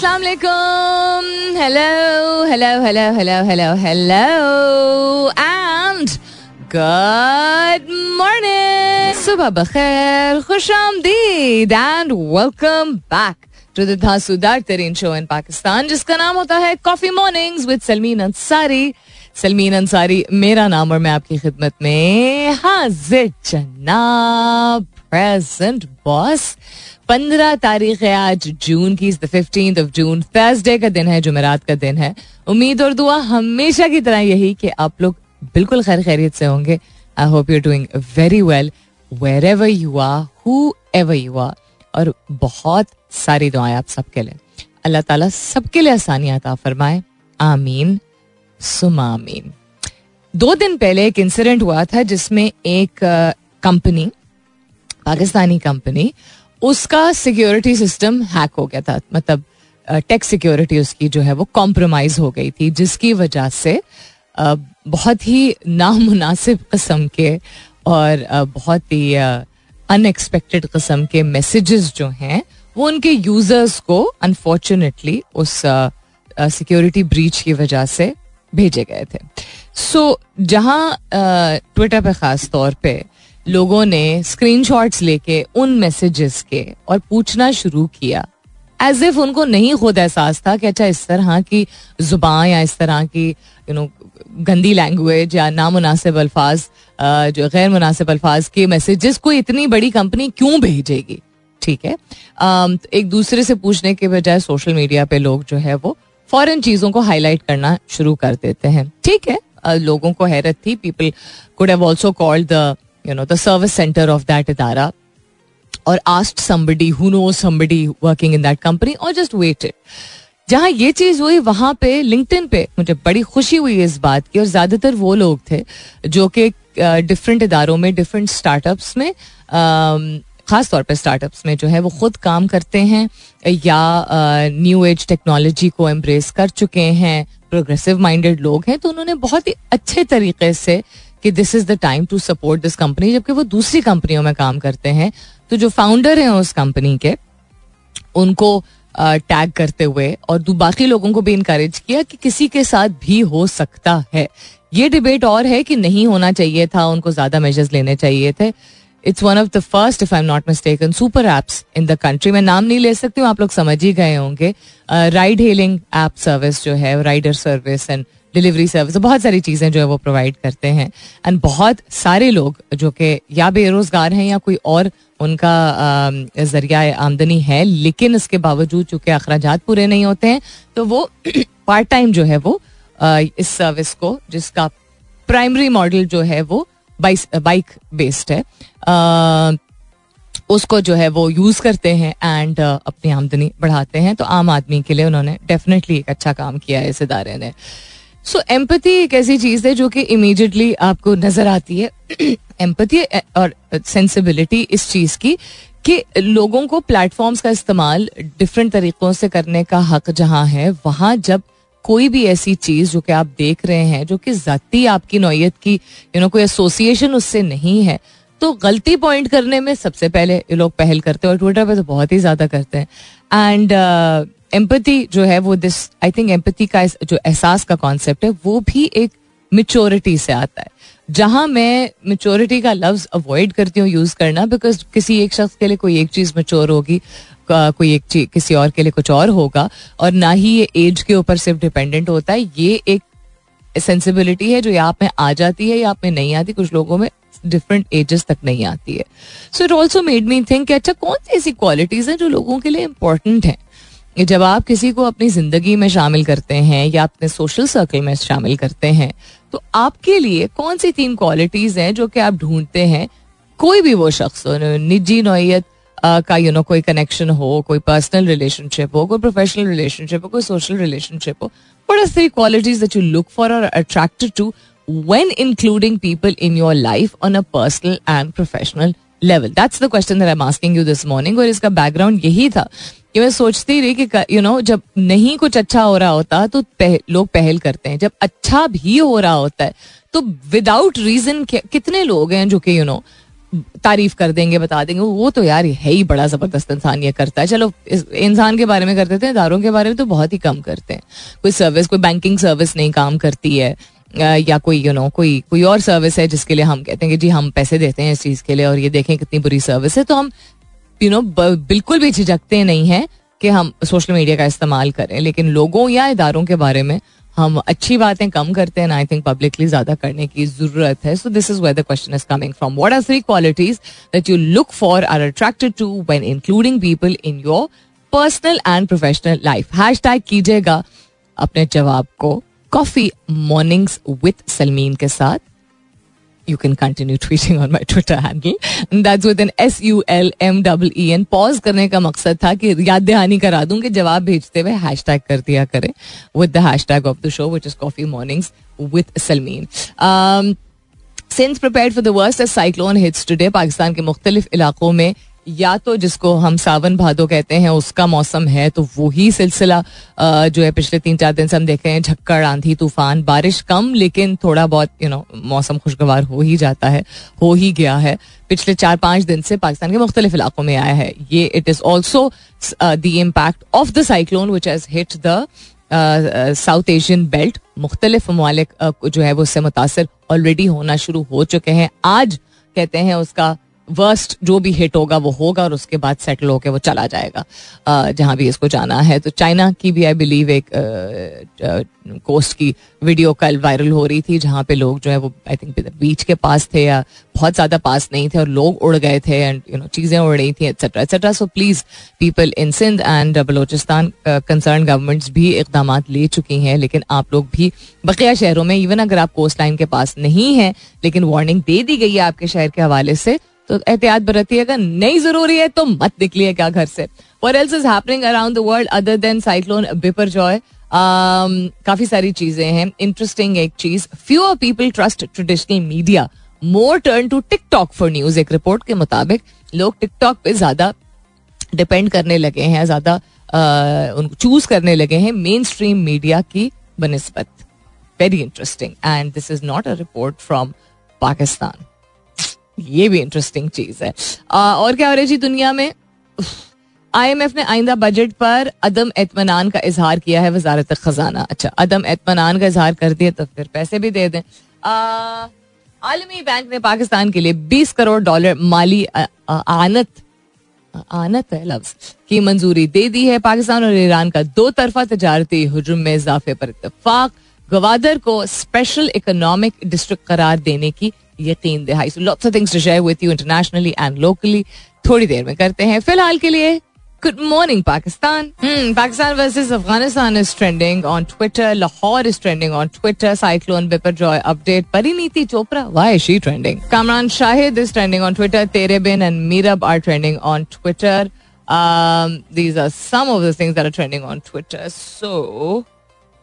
Assalamu alaikum. Hello, hello, hello, hello, hello, hello. And good morning. Subha bakhair, khush आमदीद and welcome back to the धांसूदार तरीन show in Pakistan जिसका नाम होता है coffee mornings with Salmeen Ansari Salmeen Ansari मेरा नाम और मैं आपकी खिदमत में हाजिर जनाब प्रेजेंट बॉस पंद्रह तारीख है आज जून की फिफ्टींथ ऑफ़ जून थर्सडे का दिन है, जुमेरात का दिन है। उम्मीद और दुआ हमेशा की तरह यही कि आप लोग बिल्कुल खैर खैरियत से होंगे। I hope you doing very well wherever you are whoever you are और बहुत सारी दुआएँ आप सबके लिए। अल्लाह ताला सबके लिए आसानियात फरमाए। आमीन। सुमामीन दो दिन पहले एक इंसिडेंट हुआ था जिसमें एक कंपनी पाकिस्तानी कंपनी उसका सिक्योरिटी सिस्टम हैक हो गया था। मतलब टेक सिक्योरिटी उसकी जो है वो कॉम्प्रोमाइज हो गई थी जिसकी वजह से बहुत ही नामुनासिब कस्म के और बहुत ही अनएक्सपेक्टेड कस्म के मैसेजेस जो हैं वो उनके यूज़र्स को अनफॉर्चुनेटली उस सिक्योरिटी ब्रीच की वजह से भेजे गए थे। सो so, जहाँ ट्विटर पे खास तौर पे लोगों ने स्क्रीनशॉट्स लेके उन मैसेजेस के और पूछना शुरू किया। एज इफ़ उनको नहीं खुद एहसास था कि अच्छा इस तरह की ज़ुबान या इस तरह की यू नो गंदी लैंग्वेज या नामुनासिब अल्फाज जो गैर मुनासिब अल्फाज के मैसेजेस को इतनी बड़ी कंपनी क्यों भेजेगी? ठीक है? एक दूसरे से पूछने के बजाय सोशल मीडिया पे लोग जो है वो फॉरन चीज़ों को हाईलाइट करना शुरू कर देते हैं। ठीक है? लोगों को हैरत थी। People could have also called the you know, the service center of that idara or asked somebody, who knows somebody working in that company, or just waited. जहाँ ये चीज़ हुई, वहाँ पे लिंक्डइन पे मुझे बड़ी खुशी हुई इस बात की, और ज़्यादातर वो लोग थे, जो कि डिफरेंट इदारों में डिफरेंट स्टार्टअप्स में खास तौर पे स्टार्टअप्स में जो है, वो खुद काम करते हैं, या न्यू एज टेक्नोलॉजी को एम्ब्रेस कर चुके हैं प्रोग्रेसिव माइंडेड लोग हैं तो उन्होंने बहुत ही अच्छे तरीके से कि this is the time to support this company जबकि वो दूसरी कंपनियों में काम करते हैं। तो जो फाउंडर हैं उस कंपनी के, उनको टैग करते हुए और बाकी लोगों को भी इनकरेज किया कि किसी के साथ भी हो सकता है। ये डिबेट और है कि नहीं होना चाहिए था, उनको ज़्यादा मेजर्स लेने चाहिए थे। It's one of the first if I am not mistaken super apps in the country मैं नाम नहीं ले सकती हूँ, आप लोग समझ ही गए होंगे। राइड हेलिंग ऐप सर्विस जो है rider service and delivery service बहुत सारी चीज़ें जो है वो प्रोवाइड करते हैं। एंड बहुत सारे लोग जो कि या बेरोजगार हैं या कोई और उनका ज़रिया आमदनी है, लेकिन इसके बावजूद चूँकि अखराज पूरे नहीं होते हैं तो वो पार्ट टाइम जो है वो इस सर्विस को, जिसका प्राइमरी मॉडल जो है वो बाइस बाइक बेस्ड है उसको जो है वो यूज़ करते हैं एंड अपनी आमदनी बढ़ाते हैं। तो आम आदमी के लिए उन्होंने डेफिनेटली एक अच्छा काम किया है इस इदारे ने। सो so, एम्पति एक ऐसी चीज़ है जो कि इमीडिएटली आपको नज़र आती है। एम्पति और सेंसिबिलिटी इस चीज़ की कि लोगों को प्लेटफॉर्म्स का इस्तेमाल डिफरेंट तरीकों से करने का हक जहाँ है वहाँ जब कोई भी ऐसी चीज़ जो कि आप देख रहे हैं जो कि जाती आपकी नौयत की यू नो कोई एसोसिएशन उससे नहीं है तो गलती पॉइंट करने में सबसे पहले ये लोग पहल करते हैं और ट्विटर पे तो बहुत ही ज़्यादा करते हैं। एंड एम्पति जो है वो दिस आई थिंक एम्पति का जो एहसास का कॉन्सेप्ट है, वो भी एक मिच्योरिटी से आता है। जहाँ मैं मिच्योरिटी का लफ्ज अवॉइड करती हूँ यूज़ करना बिकॉज़ किसी एक शख्स के लिए कोई एक चीज़ मेच्योर होगी कोई एक चीज़ किसी और के लिए कुछ और होगा, और ना ही ये एज के ऊपर सिर्फ़ डिपेंडेंट होता है, ये एक सेंसिबिलिटी है जो आप में आ जाती है या आप में नहीं आती, कुछ लोगों में डिफरेंट एजेस तक नहीं आती है। So it also made me think अच्छा कौन सी ऐसी क्वालिटीज हैं जो लोगों के लिए इंपॉर्टेंट हैं? जब आप किसी को अपनी ज़िंदगी में शामिल करते हैं या अपने सोशल सर्कल में शामिल करते हैं तो आपके लिए कौन सी तीन क्वालिटीज हैं जो कि आप ढूंढते हैं? कोई भी वो शख्स हो, निजी नोयत का यू नो कोई कनेक्शन हो, कोई पर्सनल रिलेशनशिप हो, कोई प्रोफेशनल रिलेशनशिप हो, कोई सोशल रिलेशनशिप हो but three qualities you look for are attracted to when including people in your life on a personal and professional level that's the question that I am you this morning और इसका background यही था कि मैं सोचती रही कि you you know know, जब नहीं कुछ अच्छा हो रहा होता तो पह, लोग पहल करते हैं। जब अच्छा भी हो रहा होता है तो विदाउट रीजन कितने लोग हैं जो कि यू नो तारीफ़ कर देंगे बता देंगे वो तो यार है ही बड़ा ज़बरदस्त इंसान ये करता है। चलो इंसान के बारे में करते थे इदारों के बारे में तो बहुत ही कम करते हैं। कोई सर्विस कोई बैंकिंग सर्विस नहीं काम करती है या कोई यू नो कोई कोई और सर्विस है जिसके लिए हम कहते हैं कि जी हम पैसे देते हैं इस चीज़ के लिए और ये देखें कितनी बुरी सर्विस है तो हम यू नो बिल्कुल भी झिझकते नहीं है कि हम सोशल मीडिया का इस्तेमाल करें, लेकिन लोगों या इदारों के बारे में हम अच्छी बातें कम करते हैं आई थिंक पब्लिकली ज़्यादा करने की ज़रूरत है। So this is where the question is coming from what are three qualities that you look for are attracted to when including people in your personal and professional life hashtag कीजिएगा अपने जवाब को coffee mornings with Salmeen के साथ you can continue tweeting on my Twitter handle. And that's with an S U L M W E N. Pause करने का मकसद था कि याद दहानी करा दूँ कि जवाब भेजते हुए हैश टैग कर दिया करें with the hashtag of the show which is coffee mornings with Salmeen since prepare for the worst cyclone hits today Pakistan के मुख्तलिफ़ इलाकों में या तो जिसको हम सावन भादो कहते हैं, उसका मौसम है तो वही सिलसिला जो है पिछले तीन चार दिन से हम देख रहे हैं, झक्कड़, आंधी, तूफ़ान, बारिश कम, लेकिन थोड़ा बहुत यू नो मौसम खुशगवार हो ही जाता है, हो ही गया है। पिछले चार पाँच दिन से पाकिस्तान के मुख्तलिफ़ इलाकों में आया है। ये it is also the impact of the cyclone which has hit the South Asian belt मुख्तलिफ़ ममालिक जो है वो उससे मुतासर ऑलरेडी होना शुरू हो चुके हैं। आज कहते हैं उसका वर्स्ट जो भी हिट होगा, वो होगा और उसके बाद सेटल होकर वो चला जाएगा। जहाँ भी इसको जाना है। तो चाइना की भी आई बिलीव एक कोस्ट की वीडियो कल वायरल हो रही थी, जहाँ पे लोग जो है वो आई थिंक बीच के पास थे या बहुत ज़्यादा पास नहीं थे और लोग उड़ गए थे एंड यू नो चीज़ें उड़ रही थी etcetera etcetera so please people in Sindh and Balochistan concern governments भी इकदाम ले चुकी हैं, लेकिन आप लोग भी बकिया शहरों में इवन अगर आप कोस्ट लाइन के पास नहीं है, लेकिन वार्निंग दे दी गई है आपके शहर के हवाले से तो एहतियात बरतिएगा नहीं ज़रूरी है तो मत निकलिए क्या घर से। What else is happening around the world other than cyclone Biparjoy काफ़ी सारी चीज़ें हैं। इंटरेस्टिंग एक चीज़। Few people trust traditional media more turn to TikTok for news एक रिपोर्ट के मुताबिक लोग टिकटॉक पे ज़्यादा डिपेंड करने लगे हैं, ज़्यादा उनको चूज़ करने लगे हैं मेन स्ट्रीम मीडिया की बनस्बत। Very interesting and this is not a report from Pakistan ये भी इंटरेस्टिंग चीज़ है। आ, और क्या हो रही जी दुनिया में? आईएमएफ ने आइंदा बजट पर अदम एतमान का इजहार किया है वजारत खजाना। अच्छा अदम एतमान का इजहार कर दिया तो फिर पैसे भी दे दें। आलमी बैंक ने पाकिस्तान के लिए 20 करोड़ डॉलर माली आनत आनत है लफ्ज की मंजूरी दे दी है पाकिस्तान और ईरान का दो तरफा तजारती हजम में इजाफे पर इतफाक गवादर को स्पेशल इकोनॉमिक डिस्ट्रिक्ट करार देने की यकीन दहाई। Lots of things to share with you internationally and locally थोड़ी देर में करते हैं। फ़िलहाल के लिए good morning Pakistan. Pakistan versus Afghanistan is trending on Twitter Lahore is trending on Twitter cyclone Biparjoy update Parineeti Chopra why she trending Kamran Shahid is trending on Twitter Tere Bin and Meerab are trending on Twitter these are some of the things are trending on Twitter so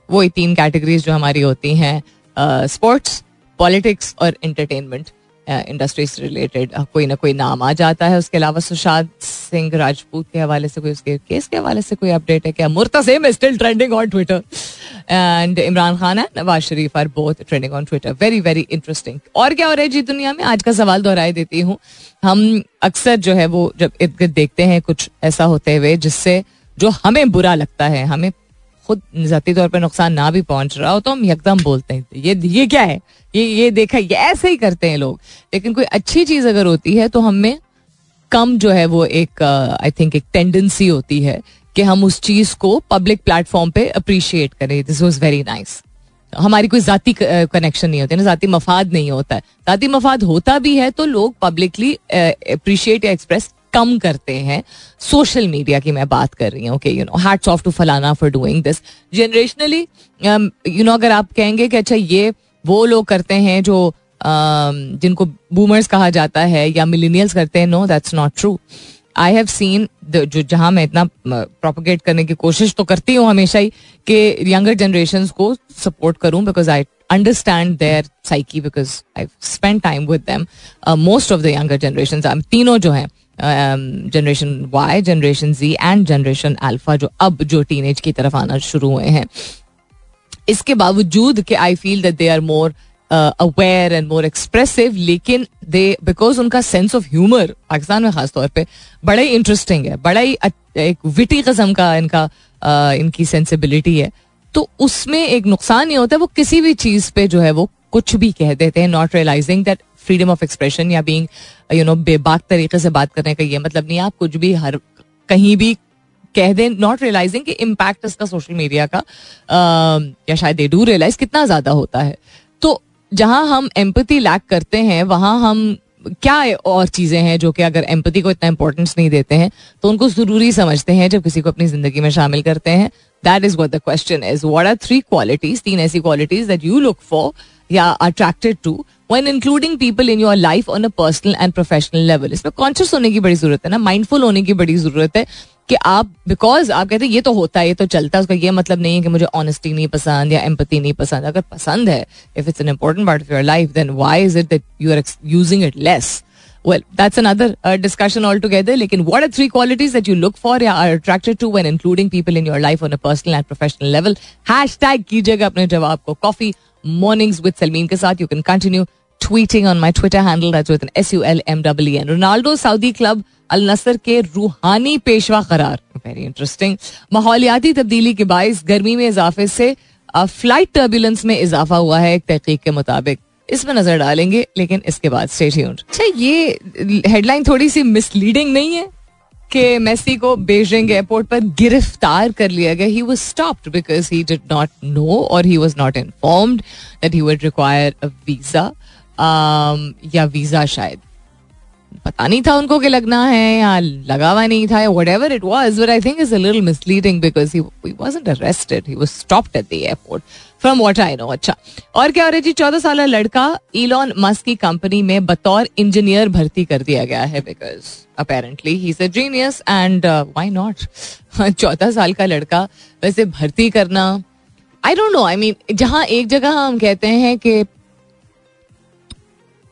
वही तीन categories जो हमारी होती हैं sports politics और entertainment industry से related कोई ना कोई नाम आ जाता है उसके अलावा सुशांत सिंह राजपूत के हवाले से कोई उसके केस के हवाले से कोई अपडेट है क्या? Murtasim is still trending on Twitter and Imran Khan and Nawaz Sharif are both trending on Twitter very very interesting और क्या हो रहा है जी दुनिया में? आज का सवाल दोहराई देती हूँ। हम अक्सर जो है वो जब इर्द गिर्द देखते हैं कुछ ऐसा होते हुए जिससे जो हमें बुरा लगता है, हमें खुद जाती तौर पर नुकसान ना भी पहुँच रहा हो तो हम एकदम बोलते हैं ये ये क्या है? ये ये देखा ये ऐसे ही करते हैं लोग. लेकिन कोई अच्छी चीज़ अगर होती है तो हमें कम जो है वो एक आई uh, थिंक एक टेंडेंसी होती है कि हम उस चीज़ को पब्लिक प्लेटफॉर्म पे अप्रिशिएट करें। दिस वॉज़ वेरी नाइस हमारी कोई जाति कनेक्शन नहीं होती ना जाति मफाद नहीं होता। है जाति मफाद होता भी है तो लोग पब्लिकली अप्रिशिएट या एक्सप्रेस कम करते हैं। सोशल मीडिया की मैं बात कर रही हूँ कि you know hats off to फलाना for doing this generationally you know अगर आप कहेंगे कि अच्छा ये वो लोग करते हैं जो um, जिनको बूमर्स कहा जाता है या मिलीनियल्स करते हैं no that's not true I have seen जो जहाँ मैं इतना प्रोपोगेट करने की कोशिश तो करती हूँ हमेशा ही कि यंगर जनरेशन को सपोर्ट करूँ because I understand their psyche because I spend time with them most of the younger generation तीनों जो हैं generation Y generation Z and generation alpha जो अब जो टीनेज की तरफ़ आना शुरू हुए हैं। इसके बावजूद कि I feel that they are more aware and more expressive लेकिन दे बिकॉज़ उनका सेंस ऑफ़ ह्यूमर पाकिस्तान में खासतौर पे बड़ा ही इंटरेस्टिंग है बड़ा ही एक विटी कस्म का इनका uh, इनकी सेंसिबिलिटी है। तो उसमें एक नुकसान ये होता है वो किसी भी चीज़ पे जो है वो कुछ भी कह देते हैं not realising that freedom of expression या बीइंग यू नो बेबाक तरीके से बात करने का ये मतलब नहीं आप कुछ भी हर, कहीं भी कह दें नॉट रियलाइजिंग कि इम्पैक्ट इसका सोशल मीडिया का या शायद दे डू रियलाइज़ कितना ज़्यादा होता है। तो जहाँ हम एम्पति लैक करते हैं, वहाँ हम क्या और चीज़ें हैं जो कि अगर एम्पति को इतना इंपॉर्टेंस नहीं देते हैं तो उनको ज़रूरी समझते हैं जब किसी को अपनी ज़िंदगी में शामिल करते हैं। That is what the question is what are three qualities तीन ऐसी qualities that you look for या attracted to one including people in your life on a personal and professional level इसमें कॉन्शियस होने की बड़ी ज़रूरत है ना माइंडफुल होने की बड़ी ज़रूरत है कि आप बिकॉज़ आप कहते हैं ये तो होता है ये तो चलता है उसका ये मतलब नहीं है कि मुझे ऑनेस्टी नहीं पसंद या एम्पति नहीं पसंद अगर पसंद है if it's an important part of your life then why is it that you are using it less Well, that's another uh, discussion altogether. Lekin, what are three qualities that you look for or are attracted to when including people in your life on a personal and professional level? Hashtag कीजिएगा अपने जवाब को Coffee Mornings with Salmeen के साथ. You can continue tweeting on my Twitter an S U L M W N. Ronaldo Saudi club Al Nassr के रूहानी पेशवा करार. Very interesting माहौलियाती तब्दीली के बायस गर्मी में इजाफे से फ़्लाइट टर्बुलेंस में इजाफा हुआ है एक तहकीक के मुताबिक. इसमें नज़र डालेंगे, लेकिन इसके बाद स्टेट अच्छा ये हेडलाइन थोड़ी सी मिसलीडिंग नहीं है? कि मेसी को बेजिंग एयरपोर्ट पर गिरफ़्तार कर लिया गया। He was stopped because he did not know और he was not informed that he would require visa या वीज़ा शायद। पता नहीं था उनको कि लगना है या लगा हुआ नहीं था whatever it was but I think is little misleading because he wasn't arrested he was stopped at the airport from what I know अच्छा और क्या हो रहा है जी? चौदह साल लड़का इलॉन मस्क की कंपनी में बतौर इंजीनियर भर्ती कर दिया गया है because apparently he is a genius and why not चौदह साल का लड़का वैसे भर्ती करना I don't know I mean जहाँ एक जगह हम कहते हैं कि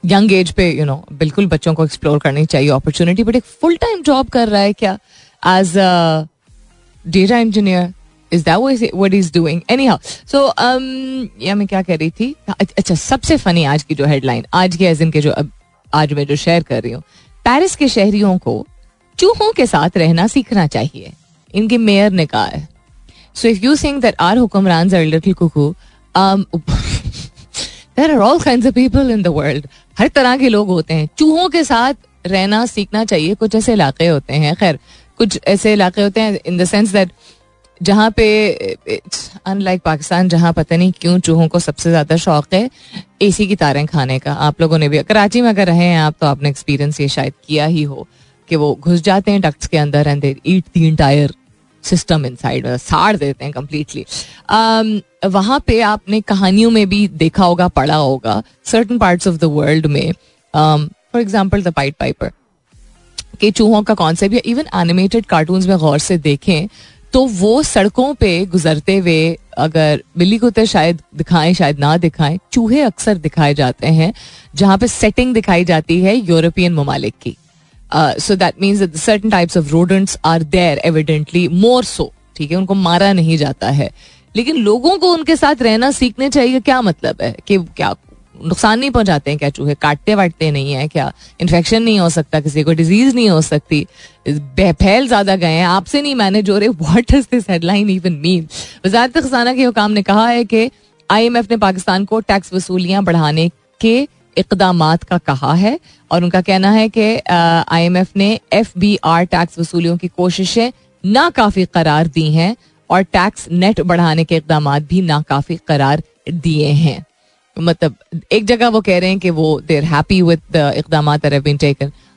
यंग एज पे यू नो बिल्कुल बच्चों को एक्सप्लोर करनी चाहिए अपॉर्चुनिटी बट एक फुल टाइम जॉब कर रहा है क्या? As a data engineer is that what is doing anyhow so या मैं क्या कह रही थी? अच्छा सबसे फनी आज की जो हेडलाइन आज के दिन के जो अब, आज मैं जो शेयर कर रही हूँ पेरिस के शहरियों को चूहों के साथ रहना सीखना चाहिए। इनके मेयर ने कहा है। So if you think that our हुक्मरान are little cuckoo there are all kind of people in the world हर तरह के लोग होते हैं। चूहों के साथ रहना, सीखना चाहिए। कुछ ऐसे इलाके होते हैं। खैर, कुछ ऐसे इलाके होते हैं इन द सेंस दैट जहाँ पे अनलाइक पाकिस्तान, जहाँ पता नहीं क्यों चूहों को सबसे ज़्यादा शौक है एसी की तारें खाने का। आप लोगों ने भी कराची में अगर रहे हैं आप तो आपने एक्सपीरियंस ये शायद किया ही हो कि वो घुस जाते हैं डक्ट्स के अंदर and eat the entire system inside साड़ देते हैं कम्प्लीटली um, वहाँ पे आपने कहानियों में भी देखा होगा पढ़ा होगा certain parts of the world में for example the Pied Piper के चूहों का कॉन्सेप्ट या इवन एनिमेटेड कार्टून में गौर से देखें तो वो सड़कों पे गुजरते हुए अगर बिल्ली कुत्ते शायद दिखाएँ शायद ना दिखाएँ चूहे अक्सर दिखाए जाते हैं जहाँ पे सेटिंग दिखाई जाती है यूरोपियन ममालिक की। So that means certain types of rodents are there evidently more so ठीक है? उनको मारा नहीं जाता है। लेकिन लोगों को उनके साथ रहना सीखने चाहिए क्या मतलब है? कि क्या नुकसान नहीं पहुंचाते हैं क्या? चूहे काटते वाटते नहीं है क्या? इन्फेक्शन नहीं हो सकता, किसी को डिज़ीज़ नहीं हो सकती। फैल ज़्यादा गए हैं। आपसे नहीं मैनेज हो रहे। What is this headline even mean वजारत खजाना के हुकाम ने कहा है कि आईएमएफ ने पाकिस्तान को टैक्स वसूलियाँ बढ़ाने के इकदाम का कहा है और उनका कहना है कि आईएमएफ ने एफ़ बी आर टैक्स वसूलियों की कोशिशें नाकाफी करार दी हैं और टैक्स नेट बढ़ाने के इकदाम भी नाकाफी करार दिए हैं। मतलब एक जगह वो कह रहे हैं कि वो देर हैप्पी विद इकदाम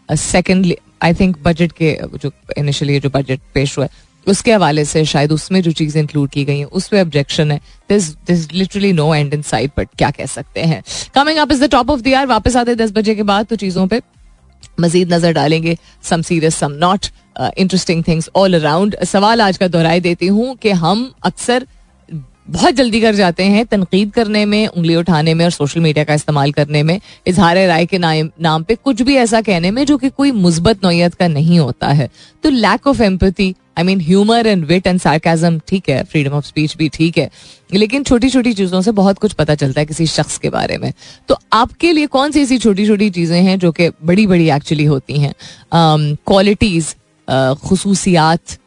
सेकेंडली आई थिंक बजट के, जो इनिशियली जो बजट पेश हुआ है उसके हवाले से शायद उसमें जो चीज़ें इंक्लूड की गई हैं उस पर ऑब्जेक्शन है। This this literally no and inside but क्या कह सकते हैं? Coming up is the top of the hour वापस आते दस बजे के बाद तो चीज़ों पर मजीद नज़र डालेंगे some serious some not interesting things all around सवाल आज का दोहराई देती हूँ कि हम अक्सर बहुत जल्दी कर जाते हैं तनकीद करने में, उंगली उठाने में और सोशल मीडिया का इस्तेमाल करने में, इजहार राय के नाम पे कुछ भी ऐसा कहने में जो कि कोई मुस्बत नोयत का नहीं होता है। तो lack of empathy I mean humour and wit and sarcasm ठीक है फ्रीडम ऑफ़ स्पीच भी ठीक है, लेकिन छोटी छोटी चीज़ों से बहुत कुछ पता चलता है किसी शख्स के बारे में। तो आपके लिए कौन सी ऐसी छोटी छोटी चीज़ें हैं जो कि बड़ी बड़ी एक्चुअली होती हैं? क्वालिटीज खसूसियात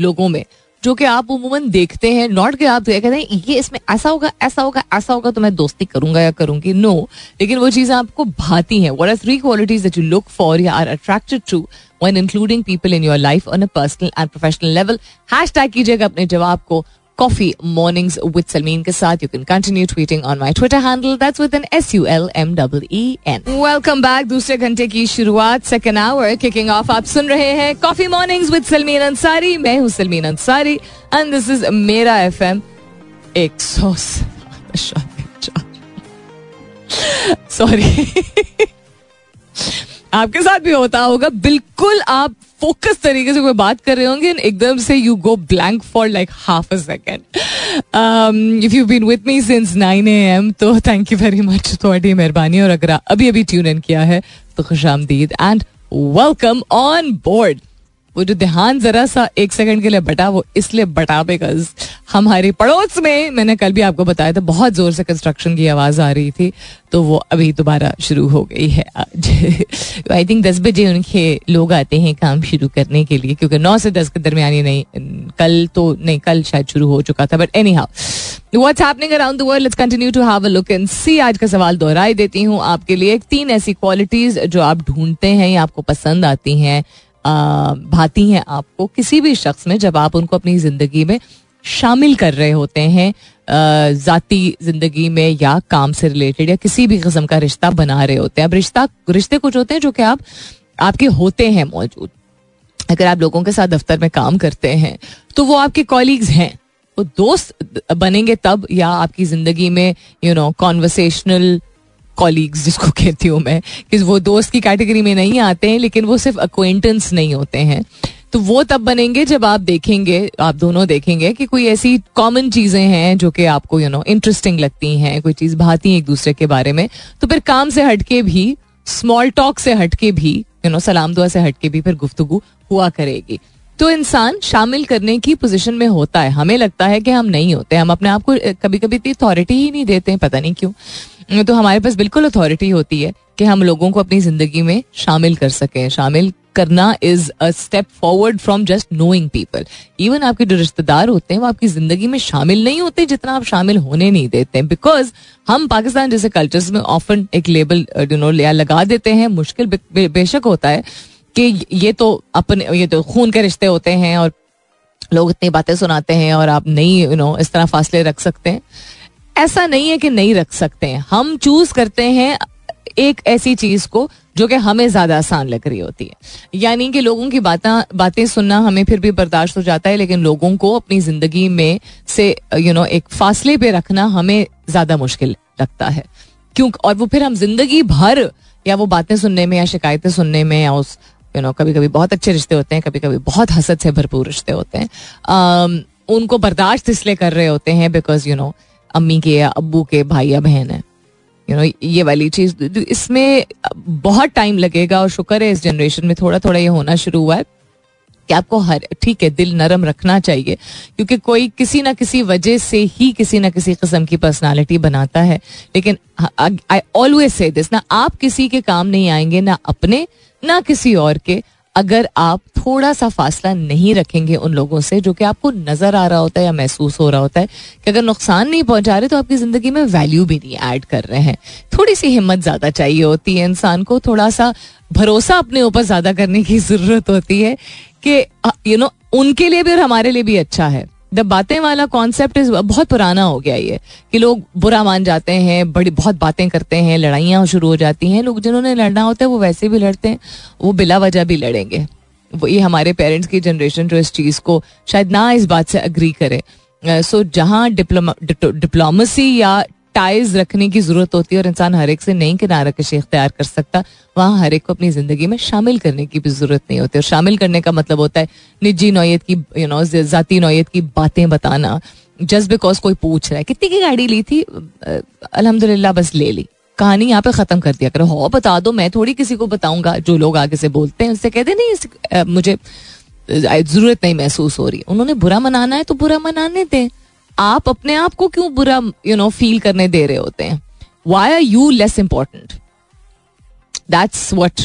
लोगों में। जो कि आप उमूमन देखते हैं नॉट कि आप कहते हैं, ये इसमें ऐसा होगा ऐसा होगा ऐसा होगा तो मैं दोस्ती करूँगा या करूँगी? नो लेकिन वो चीज़ें आपको भाती हैं. Where are three qualities that you look for या are attracted to one including people in your life on a personal and professional level hash कीजिएगा अपने जवाब को. कॉफ़ी मॉर्निंग्स विद सलमीन के साथ you can continue tweeting on my Twitter handle that's with an S U L M W E N welcome back दूसरे घंटे की शुरुआत सेकेंड आवर किकिंग ऑफ़ आप सुन रहे हैं coffee mornings with Salmeen Ansari मैं हूँ Salmeen Ansari and this is मेरा एफ़ एम एक सौ सॉरी आपके साथ भी होता होगा। बिल्कुल आप फोकस तरीके से कोई बात कर रहे होंगे एकदम से you go blank for like half a second if you been with me since nine A M तो थैंक यू वेरी मच थोड़ी मेहरबानी, और अगर अभी अभी ट्यून इन किया है तो खुश आमदीद एंड वेलकम ऑन बोर्ड वो जो ध्यान जरा सा एक सेकंड के लिए बटा, वो इसलिए बटा बिकॉज़ हमारे पड़ोस में, मैंने कल भी आपको बताया था, बहुत ज़ोर से कंस्ट्रक्शन की आवाज़ आ रही थी तो वो अभी दोबारा शुरू हो गई है आज। आई थिंक दस बजे उनके लोग आते हैं काम शुरू करने के लिए, क्योंकि नौ से दस के दरमियानी नहीं, कल तो नहीं, कल शायद शुरू हो चुका था but anyhow what's happening around the world let's continue to have a look and see आज का सवाल दोहराई देती हूँ आपके लिए तीन ऐसी क्वालिटीज जो आप ढूंढते हैं या आपको पसंद आती हैं भाती हैं आपको, किसी भी शख्स में जब आप उनको अपनी ज़िंदगी में शामिल कर रहे होते हैं ज़ाती ज़िंदगी में या काम से रिलेटेड या किसी भी किस्म का रिश्ता बना रहे होते हैं, अब रिश्ता, रिश्ते कुछ होते हैं जो कि आप, आपके होते हैं मौजूद। अगर आप लोगों के साथ दफ्तर में काम करते हैं तो वो आपके कॉलीग्स हैं। वो दोस्त बनेंगे तब या आपकी ज़िंदगी में यू नो कॉन्वर्सेशनल कॉलीग्स जिसको कहती हूँ मैं, कि वो दोस्त की कैटेगरी में नहीं आते हैं, लेकिन वो सिर्फ़ अक्वेंटेंस नहीं होते हैं। तो वो तब बनेंगे जब आप देखेंगे, आप दोनों देखेंगे कि कोई ऐसी कॉमन चीज़ें हैं जो कि आपको यू नो इंटरेस्टिंग लगती हैं, कोई चीज़ भाती है एक दूसरे के बारे में। तो फिर काम से हटके भी स्मॉल टॉक से हटके भी यू नो सलाम दुआ से हटके भी फिर गुफ्तगु हुआ करेगी। तो इंसान शामिल करने की पोजीशन में होता है। हमें लगता है कि हम नहीं होते, हम अपने आप को कभी कभी इतनी अथॉरिटी ही नहीं देते हैं पता नहीं क्यों। तो हमारे पास बिल्कुल अथॉरिटी होती है कि हम लोगों को अपनी ज़िंदगी में शामिल कर सकें। शामिल करना is a step forward from just knowing people even आपके जो रिश्तेदार होते हैं, वो आपकी ज़िंदगी में शामिल नहीं होते जितना आप शामिल होने नहीं देते बिकॉज़ हम पाकिस्तान जैसे कल्चर्स में ऑफन एक लेबल यू नो लगा देते हैं। मुश्किल बेशक होता है कि ये तो अपने, ये तो खून के रिश्ते होते हैं और लोग इतनी बातें सुनाते हैं और आप नहीं यू नो इस तरह फासले रख सकते हैं। ऐसा नहीं है कि नहीं रख सकते हैं। हम चूज़ करते हैं एक ऐसी चीज़ को जो कि हमें ज़्यादा आसान लग रही होती है। यानी कि लोगों की बातें बातें सुनना हमें फिर भी बर्दाश्त हो जाता है लेकिन लोगों को अपनी ज़िंदगी में से यू you नो know, एक फासले पे रखना हमें ज़्यादा मुश्किल लगता है। क्यों और वो फिर हम ज़िंदगी भर या वो बातें सुनने में या शिकायतें सुनने में या उस यू नो कभी कभी बहुत अच्छे रिश्ते होते हैं कभी कभी बहुत हसद से भरपूर रिश्ते होते हैं। उनको बर्दाश्त इसलिए कर रहे होते हैं बिकॉज़ यू नो अम्मी के या अबू के भाई या बहन है। यू नो ये वाली चीज़ इसमें बहुत टाइम लगेगा और शुक्र है इस जनरेशन में थोड़ा थोड़ा ये होना शुरू हुआ है कि आपको हर, ठीक है, दिल नरम रखना चाहिए, क्योंकि कोई किसी ना किसी वजह से ही किसी ना किसी किस्म की पर्सनालिटी बनाता है। लेकिन आई ऑलवेज से दिस ना आप किसी के काम नहीं आएँगे, ना अपने, ना किसी और के। अगर आप थोड़ा सा फासला नहीं रखेंगे उन लोगों से जो कि आपको नज़र आ रहा होता है या महसूस हो रहा होता है कि अगर नुकसान नहीं पहुँचा रहे तो आपकी ज़िंदगी में वैल्यू भी नहीं ऐड कर रहे हैं। थोड़ी सी हिम्मत ज़्यादा चाहिए होती है इंसान को, थोड़ा सा भरोसा अपने ऊपर ज़्यादा करने की ज़रूरत होती है कि यू नो उनके लिए भी और हमारे लिए भी अच्छा है। द बातें वाला कॉन्सेप्ट इज़ बहुत पुराना हो गया ये, कि लोग बुरा मान जाते हैं, बड़ी, बहुत बातें करते हैं, लड़ाइयाँ शुरू हो जाती हैं, लोग जिन्होंने लड़ना होता है वो वैसे भी लड़ते हैं, वो बिला वजह भी लड़ेंगे। वो ये हमारे पेरेंट्स की जनरेशन जो इस चीज़ को शायद ना इस बात से अग्री करे। सो जहाँ डिप्लोमेसी या टाइज रखने की ज़रूरत होती है और इंसान हर एक से नई किनारा कशी इख्तियार कर सकता, वहाँ हर एक को अपनी ज़िंदगी में शामिल करने की भी ज़रूरत नहीं होती। और शामिल करने का मतलब होता है निजी नौयत की यू नो जाती नौयत की बातें बताना। जस्ट बिकॉज़ कोई पूछ रहा है, कितनी की गाड़ी ली थी? अल्हम्दुलिल्लाह, बस ले ली। कहानी यहाँ पे खत्म कर दिया करो। हो, बता दो, मैं थोड़ी किसी को बताऊँगा जो लोग आगे से बोलते हैं। उससे कहते नहीं मुझे ज़रूरत नहीं महसूस हो रही। उन्होंने बुरा मनाना है तो बुरा मनाने दें। आप अपने आप को क्यों बुरा यू नो फील करने दे रहे होते हैं? Why are you less important that's what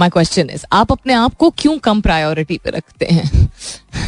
my question is आप अपने आप को क्यों कम प्रायोरिटी पे रखते हैं?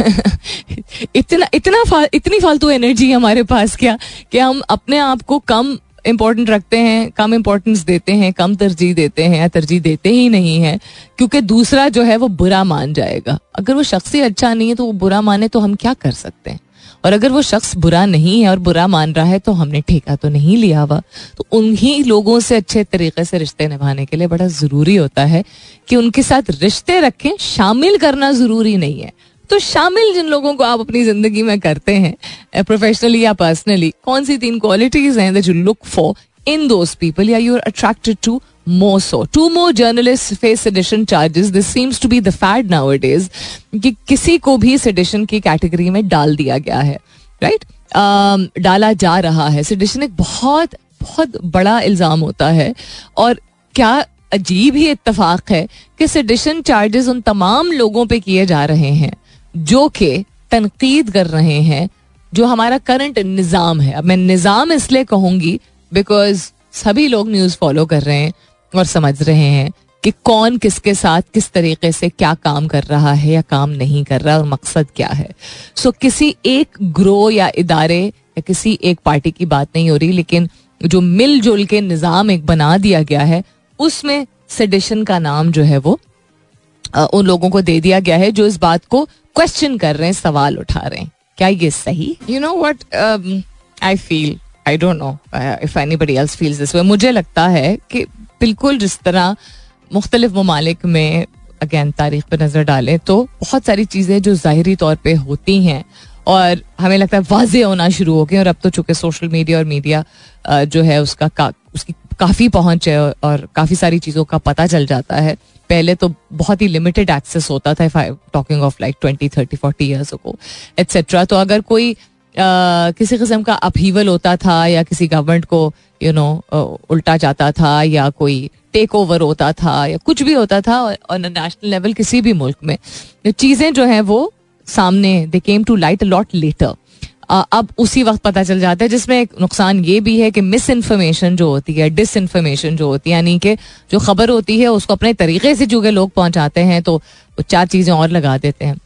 इतना इतना फा, इतनी फालतू एनर्जी हमारे पास क्या? कि हम अपने आप को कम इंपॉर्टेंट रखते हैं कम इंपॉर्टेंस देते हैं कम तरजीह देते हैं या तरजीह देते ही नहीं है क्योंकि दूसरा जो है वो बुरा मान जाएगा। अगर वो शख्स ही अच्छा नहीं है तो वो बुरा माने तो हम क्या कर सकते हैं? और अगर वो शख्स बुरा नहीं है और बुरा मान रहा है तो हमने ठेका तो नहीं लिया हुआ। तो उन्हीं लोगों से अच्छे तरीके से रिश्ते निभाने के लिए बड़ा ज़रूरी होता है कि उनके साथ रिश्ते रखें, शामिल करना ज़रूरी नहीं है। तो शामिल जिन लोगों को आप अपनी ज़िंदगी में करते हैं प्रोफेशनली या पर्सनली कौन सी तीन क्वालिटीज हैं that you look for in those people या you are attracted to more so. Two more journalists face sedition charges. This seems to be the fad nowadays. कि किसी को भी sedition की कैटेगरी में डाल दिया गया है राइट right? um, डाला जा रहा है sedition एक बहुत बहुत बड़ा इल्ज़ाम होता है और क्या अजीब ही इतफाक है कि sedition चार्जेस उन तमाम लोगों पे किए जा रहे हैं जो कि तनकीद कर रहे हैं जो हमारा करंट निज़ाम है अब मैं निज़ाम इसलिए कहूँगी बिकॉज़ सभी लोग न्यूज़ फॉलो कर रहे हैं और समझ रहे हैं कि कौन किसके साथ किस तरीके से क्या काम कर रहा है या काम नहीं कर रहा और मकसद क्या है। सो so, किसी एक ग्रोह या इदारे या किसी एक पार्टी की बात नहीं हो रही लेकिन जो मिलजुल के निज़ाम एक बना दिया गया है उसमें सेडिशन का नाम जो है वो उन लोगों को दे दिया गया है जो इस बात को क्वेश्चन कर रहे हैं सवाल उठा रहे हैं। क्या ये सही? You know what I feel I don't know if anybody else feels this way मुझे लगता है कि बिल्कुल जिस तरह मुख्तलिफ़ ममालिक में अगेन तारीख पर नज़र डालें तो बहुत सारी चीज़ें जो ज़ाहरी तौर पर होती हैं और हमें लगता है वाजे होना शुरू हो गए और अब तो चूँकि सोशल मीडिया और मीडिया जो है उसका का, उसकी काफ़ी पहुँच है और काफ़ी सारी चीज़ों का पता चल जाता है। पहले तो बहुत ही लिमिटेड एक्सेस होता था talking of like twenty thirty forty years को एट्सेट्रा तो अगर कोई किसी किस्म का अपहीवल होता था या किसी गवर्नमेंट को यू नो उल्टा जाता था या कोई टेक ओवर होता था या कुछ भी होता था और नेशनल लेवल किसी भी मुल्क में चीज़ें जो हैं वो सामने they came to light lot later अब उसी वक्त पता चल जाता है जिसमें एक नुकसान ये भी है कि मिस इन्फॉर्मेशन जो होती है डिस इन्फॉर्मेशन जो होती है, यानी कि जो खबर होती है उसको अपने तरीके से चूँकि लोग पहुंचाते हैं तो चार चीज़ें और लगा देते हैं।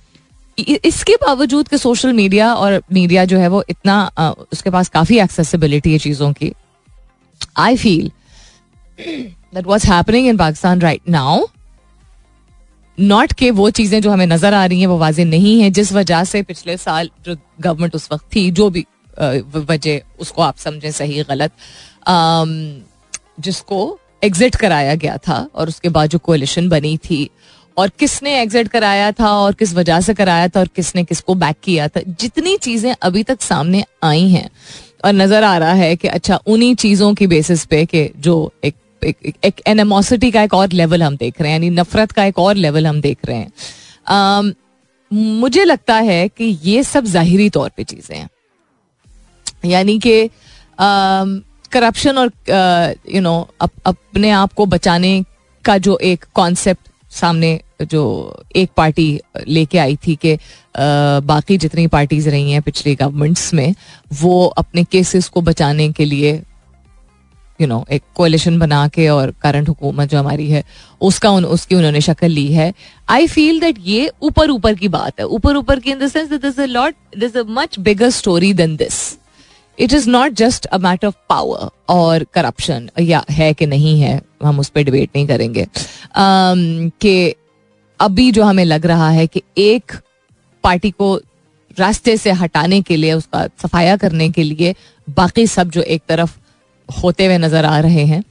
इसके बावजूद कि सोशल मीडिया और मीडिया जो है वो इतना उसके पास काफ़ी एक्सेसिबिलिटी है चीज़ों की I feel that was happening in Pakistan right now not के वो चीज़ें जो हमें नज़र आ रही हैं वो वाजे नहीं है, जिस वजह से पिछले साल जो गवर्नमेंट उस वक्त थी, जो भी वजह उसको आप समझें सही, गलत जिसको एग्जिट कराया गया था और उसके बाद जो कोलिशन बनी थी और किसने एग्जिट कराया था और किस वजह से कराया था और किसने किसको बैक किया था जितनी चीज़ें अभी तक सामने आई हैं। और नज़र आ रहा है कि अच्छा उन्हीं चीज़ों की बेसिस पे कि जो एक एक एनेमोसिटी का एक और लेवल हम देख रहे हैं यानी नफरत का एक और लेवल हम देख रहे हैं। um, मुझे लगता है कि ये सब जाहिरी तौर पे चीज़ें हैं। यानी कि करप्शन और यू नो अपने आप को बचाने का जो एक कॉन्सेप्ट सामने जो एक पार्टी लेके आई थी कि बाकी जितनी पार्टीज़ रही हैं पिछली गवर्नमेंट्स में वो अपने केसेस को बचाने के लिए यू नो एक कोलिशन बना के और करंट हुकूमत जो हमारी है उसका उन, उसकी उन्होंने शक्ल ली है। आई फील दैट ये ऊपर ऊपर की बात है। ऊपर ऊपर की in the sense that lot this a much bigger story than this it is not just a matter of power और करप्शन या है कि नहीं है हम उस पर डिबेट नहीं करेंगे। Um, कि अभी जो हमें लग रहा है कि एक पार्टी को रास्ते से हटाने के लिए उसका सफाया करने के लिए बाकी सब जो एक तरफ़ होते हुए नज़र आ रहे हैं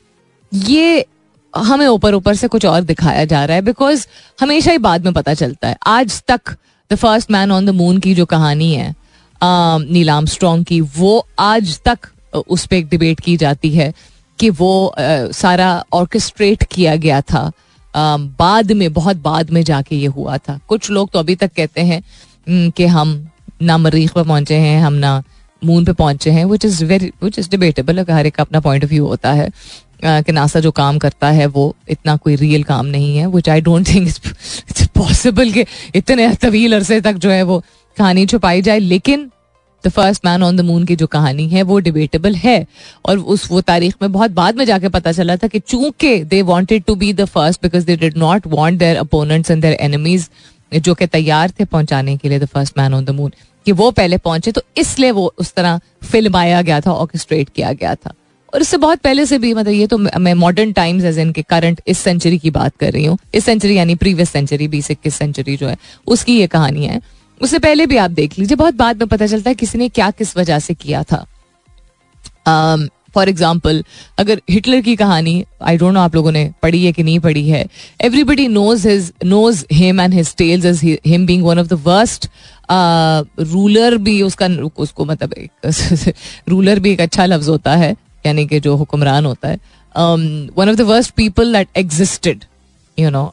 ये हमें ऊपर ऊपर से कुछ और दिखाया जा रहा है बिकॉज़ हमेशा ही बाद में पता चलता है। आज तक the first man on the moon की जो कहानी है नीलाम स्ट्रॉन्ग की, वो आज तक उस पर एक डिबेट की जाती है कि वो सारा ऑर्केस्ट्रेट किया गया था। बाद में, बहुत बाद में जाके ये हुआ था। कुछ लोग तो अभी तक कहते हैं कि हम ना मरीख पर पहुँचे हैं, हम ना मून पे पहुँचे हैं which is very which is debatable हर एक का अपना पॉइंट ऑफ़ व्यू होता है। कि नासा जो काम करता है, वो इतना कोई रियल काम नहीं है which I don't think it's possible कि इतने तवील अरसे तक जो है वो कहानी छुपाई जाए, लेकिन the first man on the moon की जो कहानी है, वो डिबेटेबल है। और उस, वो तारीख में बहुत बाद में जाके पता चला था कि चूँकि they wanted to be the first because they did not want their opponents and their enemies जो कि तैयार थे पहुँचाने के लिए the first man on the moon कि वो पहले पहुँचे तो इसलिए वो उस तरह फिल्माया गया था ऑर्केस्ट्रेट किया गया था। और इससे बहुत पहले से भी मतलब ये तो मैं मॉडर्न टाइम्स एज इनके करंट इस सेंचुरी की बात कर रही हूँ। इस सेंचुरी यानी प्रीवियस सेंचुरी बीस इक्कीस सेंचुरी जो है, उसकी ये कहानी है। उससे पहले भी आप देख लीजिए बहुत बाद में पता चलता है किसी ने क्या किस वजह से किया था। फॉर um, एग्ज़ाम्पल अगर हिटलर की कहानी आई डोंट नो आप लोगों ने पढ़ी है कि नहीं पढ़ी है everybody knows his knows him and his tales as him being one of the worst ruler भी उसका उसको मतलब एक रूलर भी एक अच्छा लफ्ज होता है यानी कि जो हुक्मरान होता है। One of the worst people that existed you know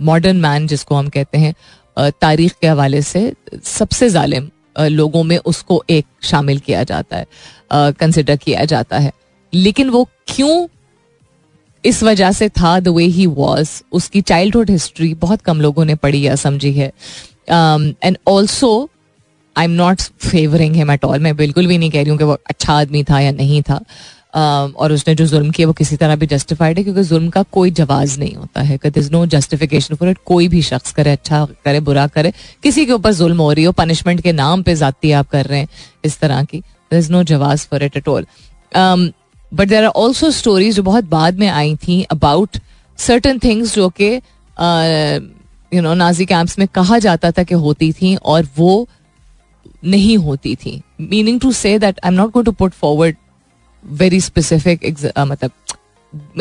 modern man जिसको हम कहते हैं। तारीख के हवाले से सबसे जालिम लोगों में उसको एक शामिल किया जाता है कंसिडर किया जाता है। लेकिन वो क्यों इस वजह से था द वे ही वॉज़ उसकी चाइल्डहुड हिस्ट्री बहुत कम लोगों ने पढ़ी या समझी है। And also I am not favouring him at all मैं बिल्कुल भी नहीं कह रही हूँ कि वो अच्छा आदमी था या नहीं था। और उसने जो जुल्म किया वो किसी तरह भी जस्टिफाइड है क्योंकि जुल्म का कोई जवाज नहीं होता है। Is no justification for it कोई भी शख्स करे अच्छा करे, बुरा करे, किसी के ऊपर जुल्म हो रही हो पनिशमेंट के नाम पे जाती आप कर रहे हैं इस तरह की। There is no जवाज for it at all but there are also stories जो बहुत बाद में आई थी अबाउट सर्टन थिंग्स जो कि यू नो नाजी कैंप्स में कहा जाता था कि होती थी और वो नहीं होती थी। Meaning to say that I am not going to put forward very specific मतलब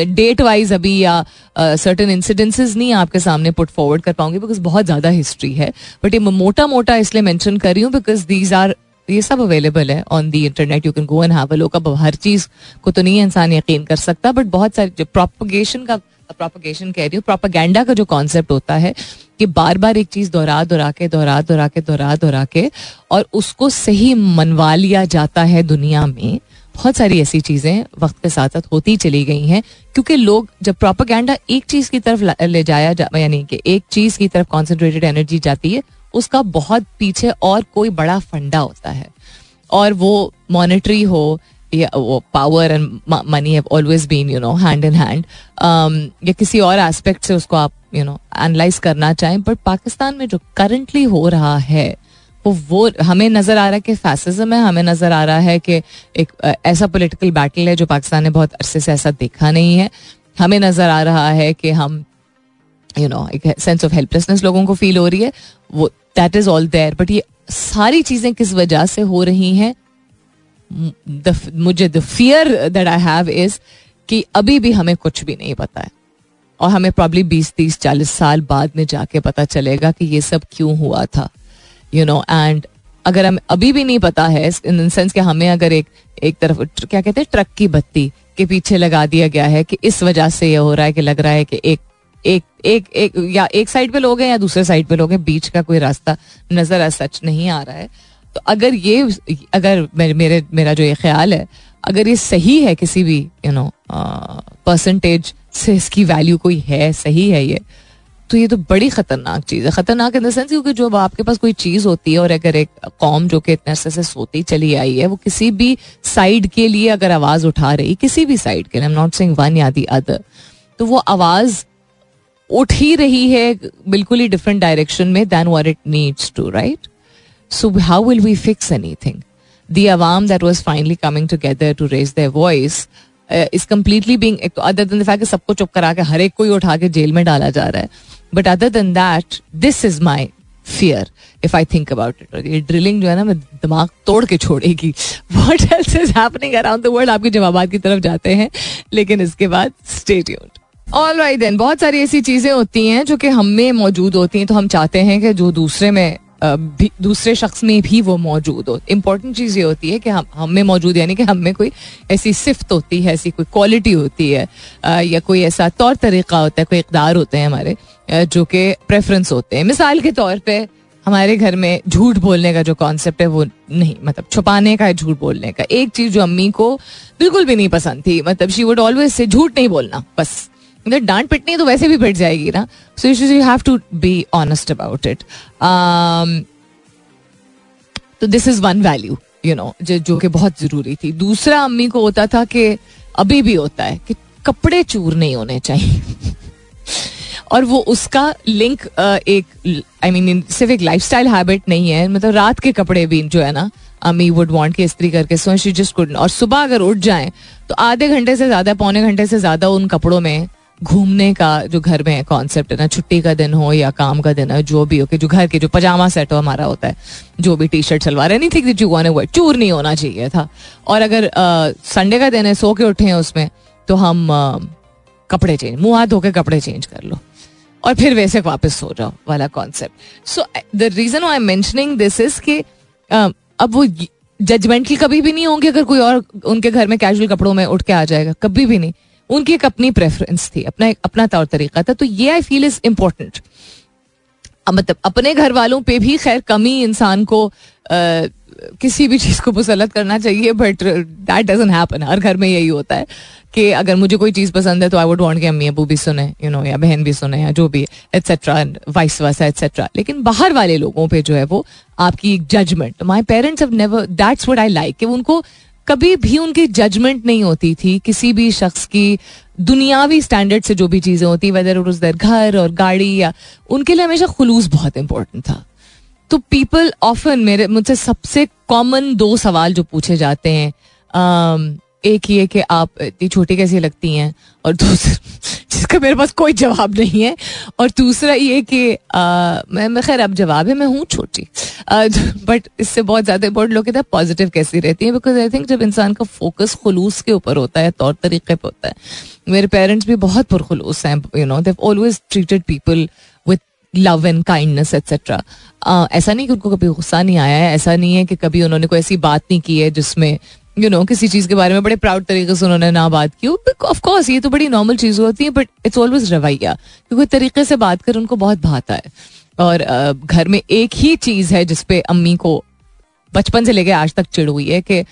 डेट वाइज अभी या सर्टन uh, इंसिडेंसेस नहीं आपके सामने पुट फॉरवर्ड कर पाऊँगी बिकॉज़ बहुत ज़्यादा हिस्ट्री है। बट ये मोटा मोटा इसलिए मेंशन कर रही हूँ बिकॉज़ दीज आर ये सब अवेलेबल है on the internet you can go and have a look अब हर चीज़ को तो नहीं इंसान यकीन कर सकता बट बहुत सारी जो प्रोपोगेशन का प्रोपोगेशन कह रही हूँ प्रोपागेंडा का जो कॉन्सेप्ट होता है कि बार बार एक चीज़ दोहरा दोहरा के दोहरा दोहरा के दोहरा दोहरा के और उसको सही मनवा लिया जाता है दुनिया में। बहुत सारी ऐसी चीज़ें वक्त के साथ साथ होती चली गई हैं क्योंकि लोग जब प्रोपागेंडा एक चीज़ की तरफ़ ले जाया जा, यानी कि एक चीज़ की तरफ़ कॉन्सेंट्रेटेड एनर्जी जाती है उसका बहुत पीछे और कोई बड़ा फंडा होता है। और वो मॉनिटरी हो या वो power and money have always been you know hand in hand या किसी और एस्पेक्ट से उसको आप यू नो एनालाइज करना चाहें बट पाकिस्तान में जो करंटली हो रहा है वो वो, हमें नज़र आ रहा है कि फैसिज्म है, हमें नज़र आ रहा है कि एक ऐसा पॉलिटिकल बैटल है जो पाकिस्तान ने बहुत अरसे से ऐसा देखा नहीं है। हमें नज़र आ रहा है कि हम यू नो एक सेंस ऑफ़ हेल्पलेसनेस लोगों को फील हो रही है। वो that is all there but ये सारी चीज़ें किस वजह से हो रही हैं? मुझे the fear that I have is कि अभी भी हमें कुछ भी नहीं पता है। और हमें प्रॉब्ली बीस, तीस, चालीस साल बाद में जाके पता चलेगा कि ये सब क्यों हुआ था। यू नो एंड अगर हमें अभी भी नहीं पता है इन सेंस कि हमें अगर एक एक तरफ़ क्या कहते हैं, ट्रक की बत्ती के पीछे लगा दिया गया है कि इस वजह से ये हो रहा है कि लग रहा है कि एक एक एक एक, या एक साइड पे लोग हैं या दूसरे साइड पे लोग हैं, बीच का कोई रास्ता नज़र आ सच नहीं आ रहा है। तो अगर ये, अगर मेरे, मेरा जो ये ख्याल है, अगर ये सही है किसी भी यू नो परसेंटेज से इसकी वैल्यू कोई है, सही है ये तो ये तो बड़ी खतरनाक चीज़ है। खतरनाक इन द सेंस क्योंकि जो आपके पास कोई चीज़ होती है और अगर एक कौम जो कि इतने अरसे से सोती चली आई है, वो किसी भी साइड के लिए अगर आवाज़ उठा रही, किसी भी साइड के लिए नॉट सेइंग वन या दी अदर तो वो आवाज़ उठ ही रही है बिल्कुल ही डिफरेंट डायरेक्शन में than what it needs to right so how will we fix anything the Awam that was finally coming together to raise their voice is completely being other than the fact सबको चुप करा के हर एक को ही उठा के jail में डाला जा रहा है। But other than that this is my fear if I think about it ये ड्रिलिंग जो है ना, मैं दिमाग तोड़ के छोड़ेगी। What else is happening around the world आपके जवाब की तरफ़ जाते हैं, लेकिन इसके बाद स्टेट ऑल राइट देन बहुत सारी ऐसी चीज़ें होती हैं जो कि हम में मौजूद होती हैं तो हम चाहते हैं कि जो दूसरे में दूसरे शख्स में भी वो मौजूद हो। इम्पोर्टेंट चीज़ ये होती है कि हम हम में मौजूद, यानी कि हम में कोई ऐसी सिफ्त होती है, ऐसी कोई क्वालिटी होती है या कोई ऐसा तौर तरीका होता है, कोई इकदार होते हैं हमारे जो कि प्रेफरेंस होते हैं। मिसाल के तौर पर हमारे घर में झूठ बोलने का जो कॉन्सेप्ट है, वो नहीं मतलब छुपाने का है झूठ बोलने का। एक चीज़ जो अम्मी को बिल्कुल भी नहीं पसंद थी मतलब शी वुड ऑलवेज से झूठ नहीं बोलना, बस। मतलब डांट पिटनी है तो वैसे भी पिट जाएगी ना। So you have to be honest about it तो this is one value you know जो कि बहुत ज़रूरी थी। दूसरा अम्मी को होता था कि अभी भी होता है कि कपड़े चूर नहीं होने चाहिए। और वो उसका लिंक एक आई मीन सिर्फ़ एक लाइफ स्टाइल हैबिट नहीं है। मतलब रात के कपड़े भी जो है ना, अम्मी वुड वांट की इस्त्री करके सो शी जस्ट कुड और सुबह अगर उठ जाए तो आधे घंटे से ज़्यादा, पौने घंटे से ज़्यादा उन कपड़ों में घूमने का जो घर में कॉन्सेप्ट है ना, छुट्टी का दिन हो या काम का दिन हो, जो भी हो, कि जो घर के जो पजामा सेट हो हमारा होता है, जो भी टी शर्ट सलवार है नहीं थी जो वो चूर नहीं होना चाहिए था। और अगर संडे का दिन है, सो के उठे हैं उसमें तो हम कपड़े चेंज मुँह हाथ धोके कपड़े चेंज कर लो। और फिर वैसे वापस सो जाओ, वाला concept so the reason I am mentioning this is कि अब वो जजमेंटल कभी भी नहीं होंगे अगर कोई और उनके घर में कैजुअल कपड़ों में उठ के आ जाएगा, कभी भी नहीं। उनकी एक अपनी प्रेफरेंस थी अपना एक अपना तौर तरीका था। तो ये आई फील इज़ इम्पोर्टेंट मतलब अपने घर वालों पे भी खैर कमी इंसान को आ, किसी भी चीज़ को मुसलत करना चाहिए बट दैट डजन हैपन हर घर में यही होता है कि अगर मुझे कोई चीज़ पसंद है तो आई वुड वांट कि अम्मी अबू भी सुने यू नो या बहन भी सुने या जो भी एटसेट्रा वाइस वर्सा एटसेट्रा लेकिन बाहर वाले लोगों पे जो है वो आपकी judgement my parents have never that's what I like कि उनको कभी भी उनकी जजमेंट नहीं होती थी किसी भी शख्स की दुनियावी स्टैंडर्ड से जो भी चीज़ें होती वेदर उस देर घर और गाड़ी या उनके लिए हमेशा खुलूस बहुत इंपॉर्टेंट था। तो पीपल ऑफन मेरे, मुझसे सबसे कॉमन दो सवाल जो पूछे जाते हैं एक ये कि आप इतनी छोटी कैसी लगती हैं और दूसरा जिसका मेरे पास कोई जवाब नहीं है। और दूसरा ये कि मैं खैर, अब जवाब है, मैं हूँ छोटी। बट इससे बहुत ज़्यादा इंपॉर्टेंट लोग कहते हैं पॉजिटिव कैसी रहती है? बिकॉज़ आई थिंक जब इंसान का फोकस खलूस के ऊपर होता है, तौर तरीके पर होता है। मेरे पेरेंट्स भी बहुत पुरखलूस हैं you know they always treated people with love and kindness etcetera ऐसा नहीं कि उनको कभी गुस्सा नहीं आया है, ऐसा नहीं है कि कभी उन्होंने कोई ऐसी बात नहीं की है जिसमें यू नो किसी चीज़ के बारे में बड़े प्राउड तरीके से उन्होंने ना बात की ऑफ़ कोर्स ये तो बड़ी नॉर्मल चीज़ होती है बट इट्स ऑलवेज रवैया। क्योंकि तरीके से बात कर, उनको बहुत भाता है। और घर में एक ही चीज़ है जिसपे अम्मी को बचपन से लेके आज तक चिड़ हुई है कि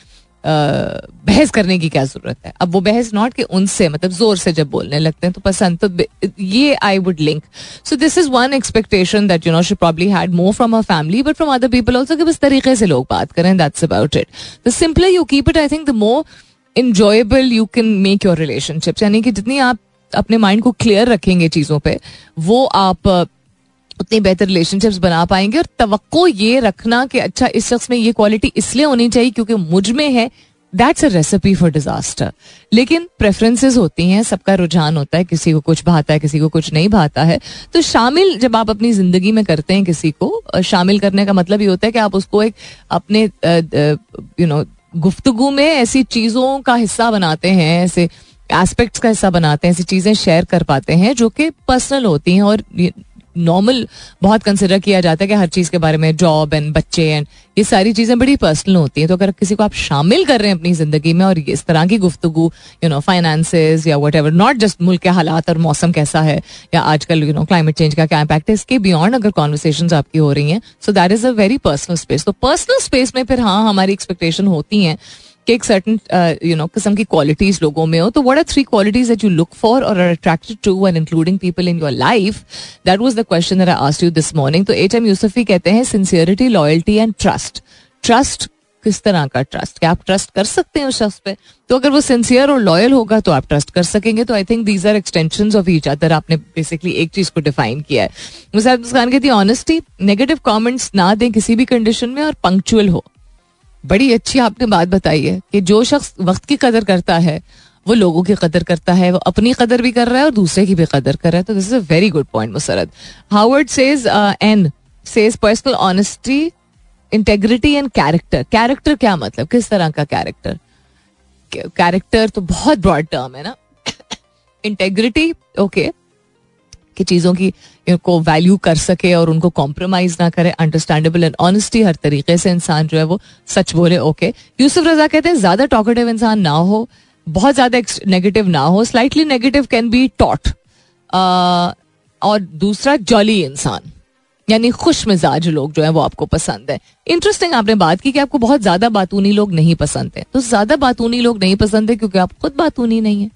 बहस करने की क्या ज़रूरत है? अब वो बहस नॉट कि उनसे मतलब ज़ोर से जब बोलने लगते हैं तो पसंद तो ये I would like so this is one expectation that you know she probably had more from a family but from other people also कि बस तरीके से लोग बात करें that's about it the simply you keep it I think the more enjoyable you can make your relationship यानी कि जितनी आप अपने माइंड को क्लियर रखेंगे चीज़ों पे, वो आप उतनी बेहतर रिलेशनशिप्स बना पाएँगे और तो ये रखना कि अच्छा इस शख्स में ये क्वालिटी इसलिए होनी चाहिए क्योंकि मुझमें है that's a recipe for disaster लेकिन प्रेफरेंसेस होती हैं, सबका रुझान होता है, किसी को कुछ भाता है, किसी को कुछ नहीं भाता है। तो शामिल जब आप अपनी ज़िंदगी में करते हैं किसी को शामिल करने का मतलब ये होता है कि आप उसको एक अपने यू नो गुफ्तगु में ऐसी चीज़ों का हिस्सा बनाते हैं, ऐसे एस्पेक्ट्स का हिस्सा बनाते हैं, ऐसी चीज़ें शेयर कर पाते हैं जो कि पर्सनल होती हैं और नॉर्मल बहुत कंसिडर किया जाता है कि हर चीज़ के बारे में जॉब एंड बच्चे एंड ये सारी चीज़ें बड़ी पर्सनल होती हैं। तो अगर किसी को आप शामिल कर रहे हैं अपनी ज़िंदगी में और इस तरह की गुफ्तु यू नो फाइनेंसेस या वट एवर नॉट जस्ट मुल्क के हालात और मौसम कैसा है या आजकल यू नो क्लाइमेट चेंज का क्या इम्पैक्ट है, इसके बियॉन्ड अगर कॉन्वर्सेशन आपकी हो रही हैं so that is a very personal space तो पर्सनल स्पेस में फिर हाँ हमारी एक्सपेक्टेशन होती हैं कि एक सर्टन यू नो किस्म की क्वालिटीज लोगों में हो तो what are three qualities that you look for or are attracted to and including people in your life that was the question I asked you this morning तो H M Yusufi कहते हैं sincerity loyalty and trust trust किस तरह का trust क्या आप trust कर सकते हैं उस शख्स पे? तो अगर वो सिंसियर और लॉयल होगा तो आप ट्रस्ट कर सकेंगे। तो I think these are extension of each other आपने बेसिकली एक चीज़ को डिफाइन किया है। मुसाद मुस्कान कहती है ऑनेस्टी नेगेटिव कॉमेंट्स ना दें किसी भी कंडीशन में और पंक्चुअल हो। बड़ी अच्छी आपने बात बताई है कि जो शख्स वक्त की कदर करता है, वो लोगों की कदर करता है, वो अपनी कदर भी कर रहा है और दूसरे की भी कदर कर रहा है। तो this is a very good point Musarrat. Harvard says an says personal honesty integrity and character character क्या मतलब? किस तरह का कैरेक्टर कैरेक्टर तो बहुत ब्रॉड टर्म है ना। Integrity okay okay. कि चीज़ों की को वैल्यू कर सके और उनको कॉम्प्रोमाइज ना करे अंडरस्टैंडेबल एंड ऑनेस्टी हर तरीके से इंसान जो है वो सच बोले ओके यूसुफ रजा कहते हैं, ज़्यादा टॉकेटिव इंसान ना हो, बहुत ज़्यादा नेगेटिव ना हो slightly negative can be taught और दूसरा जॉली इंसान, यानी खुश मिजाज लोग जो है वो आपको पसंद है. इंटरेस्टिंग आपने बात की कि आपको बहुत ज़्यादा बातूनी लोग नहीं पसंद है। तो ज़्यादा बातूनी लोग नहीं पसंद है क्योंकि आप खुद बातूनी नहीं है।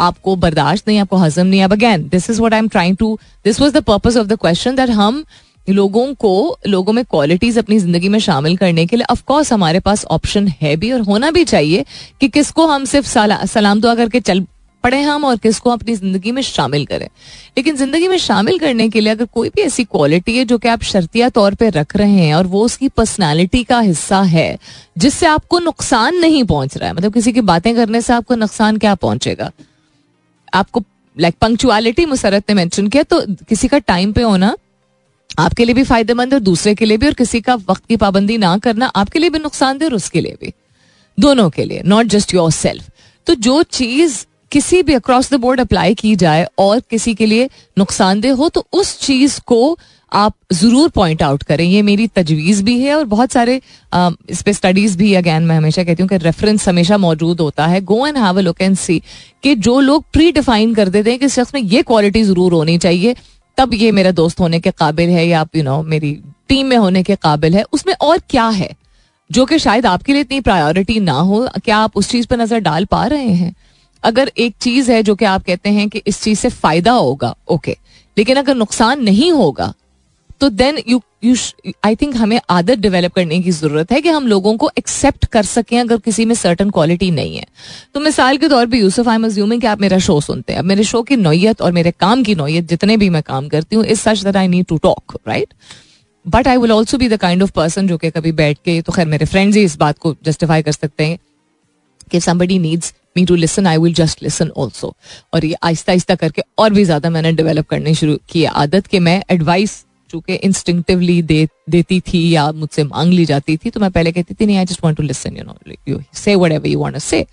आपको बर्दाश्त नहीं, आपको हजम नहीं। अब again this is what I am trying to this was the purpose of the question that हम लोगों को, लोगों में क्वालिटीज अपनी ज़िंदगी में शामिल करने के लिए ऑफकोर्स हमारे पास ऑप्शन है भी और होना भी चाहिए कि किसको हम सिर्फ़ सलाम दुआ करके चल पढ़े हम और किसको अपनी ज़िंदगी में शामिल करें। लेकिन ज़िंदगी में शामिल करने के लिए अगर कोई भी ऐसी क्वालिटी है जो कि आप शर्तिया तौर पे रख रहे हैं और वो उसकी पर्सनालिटी का हिस्सा है, जिससे आपको नुकसान नहीं पहुँच रहा है मतलब किसी की बातें करने से आपको नुकसान क्या पहुंचेगा? आपको लाइक पंक्चुअलिटी मुसरत ने मेंशन किया तो किसी का टाइम पे होना आपके लिए भी फ़ायदेमंद और दूसरे के लिए भी, और किसी का वक्त की पाबंदी ना करना आपके लिए भी नुकसानदेह और उसके लिए भी। दोनों के लिए नॉट जस्ट योर सेल्फ तो जो चीज़ किसी भी अक्रॉस द बोर्ड अप्लाई की जाए और किसी के लिए नुकसानदेह हो तो उस चीज़ को आप ज़रूर पॉइंट आउट करें। ये मेरी तजवीज भी है और बहुत सारे आ, इस पे स्टडीज़ भी अगैन मैं हमेशा कहती हूँ कि रेफरेंस हमेशा मौजूद होता है। Go and have a look and see कि जो लोग प्री डिफाइन कर देते हैं कि शख्स में ये क्वालिटी ज़रूर होनी चाहिए तब ये मेरा दोस्त होने के काबिल है या आप यू नो मेरी टीम में होने के काबिल है। उसमें और क्या है? जो कि शायद आपके लिए इतनी प्रायोरिटी ना हो क्या आप उस चीज़ पर नज़र डाल पा रहे हैं? अगर एक चीज़ है जो कि आप कहते हैं कि इस चीज़ से फ़ायदा होगा ओके लेकिन अगर नुकसान नहीं होगा तो then you you I think हमें आदत डेवलप करने की ज़रूरत है कि हम लोगों को एक्सेप्ट कर सकें अगर किसी में सर्टन क्वालिटी नहीं है। तो मिसाल के तौर पे यूसुफ आई एम अज्यूमिंग कि आप मेरा शो सुनते हैं। अब मेरे शो की नोयत और मेरे काम की नोयत जितने भी मैं काम करती हूँ इस such that I need to talk right but I will also be the kind of person जो कि कभी बैठ के तो खैर मेरे फ्रेंड्स ही इस बात को जस्टिफाई कर सकते हैं कि somebody needs me to listen I will just listen also और ये आहिस्ता आहिस्ता करके और भी ज़्यादा मैंने डेवलप करने शुरू की आदत कि मैं एडवाइस चूँकि इंस्टिंक्टिवली दे देती थी या मुझसे मांग ली जाती थी तो मैं पहले कहती थी नहीं I just want to listen you know you say whatever you want to say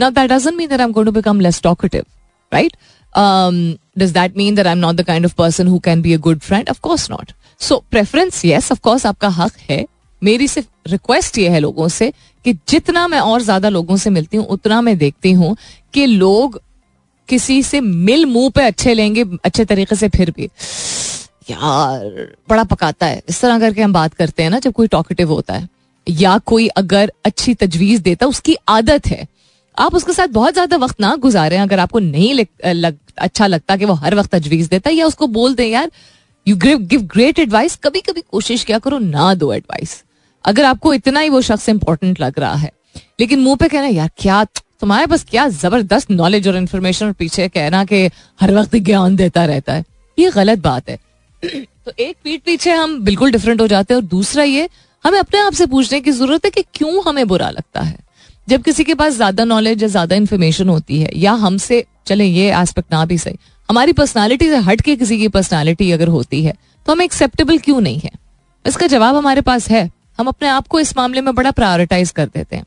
now that doesn't mean that I am going to become less talkative right does that mean that I'm not the kind of person who can be a good friend? Of course not. So preference, yes, of course आपका हक है मेरी सिर्फ़ request ये है लोगों से कि जितना मैं और ज़्यादा लोगों से मिलती हूँ उतना मैं देखती हूँ कि लोग किसी से मिल मुँह पे अच्छे लेंगे अच्छे तरीके से फिर भी यार बड़ा पकाता है। इस तरह करके हम बात करते हैं ना जब कोई टॉकेटिव होता है। या कोई अगर अच्छी तजवीज देता है उसकी आदत है। आप उसके साथ बहुत ज़्यादा वक्त ना गुजारे अगर आपको नहीं लग, लग, अच्छा लगता कि वो हर वक्त तजवीज देता है या उसको बोल दे यार यू गिव ग्रेट एडवाइस कभी कभी कोशिश क्या करो ना दो एडवाइस अगर आपको इतना ही वो शख्स इंपॉर्टेंट लग रहा है। लेकिन मुँह पे कहना यार क्या तुम्हारे पास क्या ज़बरदस्त नॉलेज और इन्फॉर्मेशन और पीछे कहना कि हर वक्त ज्ञान देता रहता है? ये गलत बात है। तो एक पीठ पीछे हम बिल्कुल डिफरेंट हो जाते हैं और दूसरा ये हमें अपने आप से पूछने की ज़रूरत है कि क्यों हमें बुरा लगता है। जब किसी के पास ज़्यादा नॉलेज या ज़्यादा इन्फॉर्मेशन होती है या हमसे चले ये एस्पेक्ट ना भी सही हमारी पर्सनालिटी से हट के किसी की पर्सनालिटी अगर होती है तो हमें एक्सेप्टेबल क्यों नहीं है? इसका जवाब हमारे पास है। हम अपने आप को इस मामले में बड़ा प्रायोरिटाइज कर देते हैं।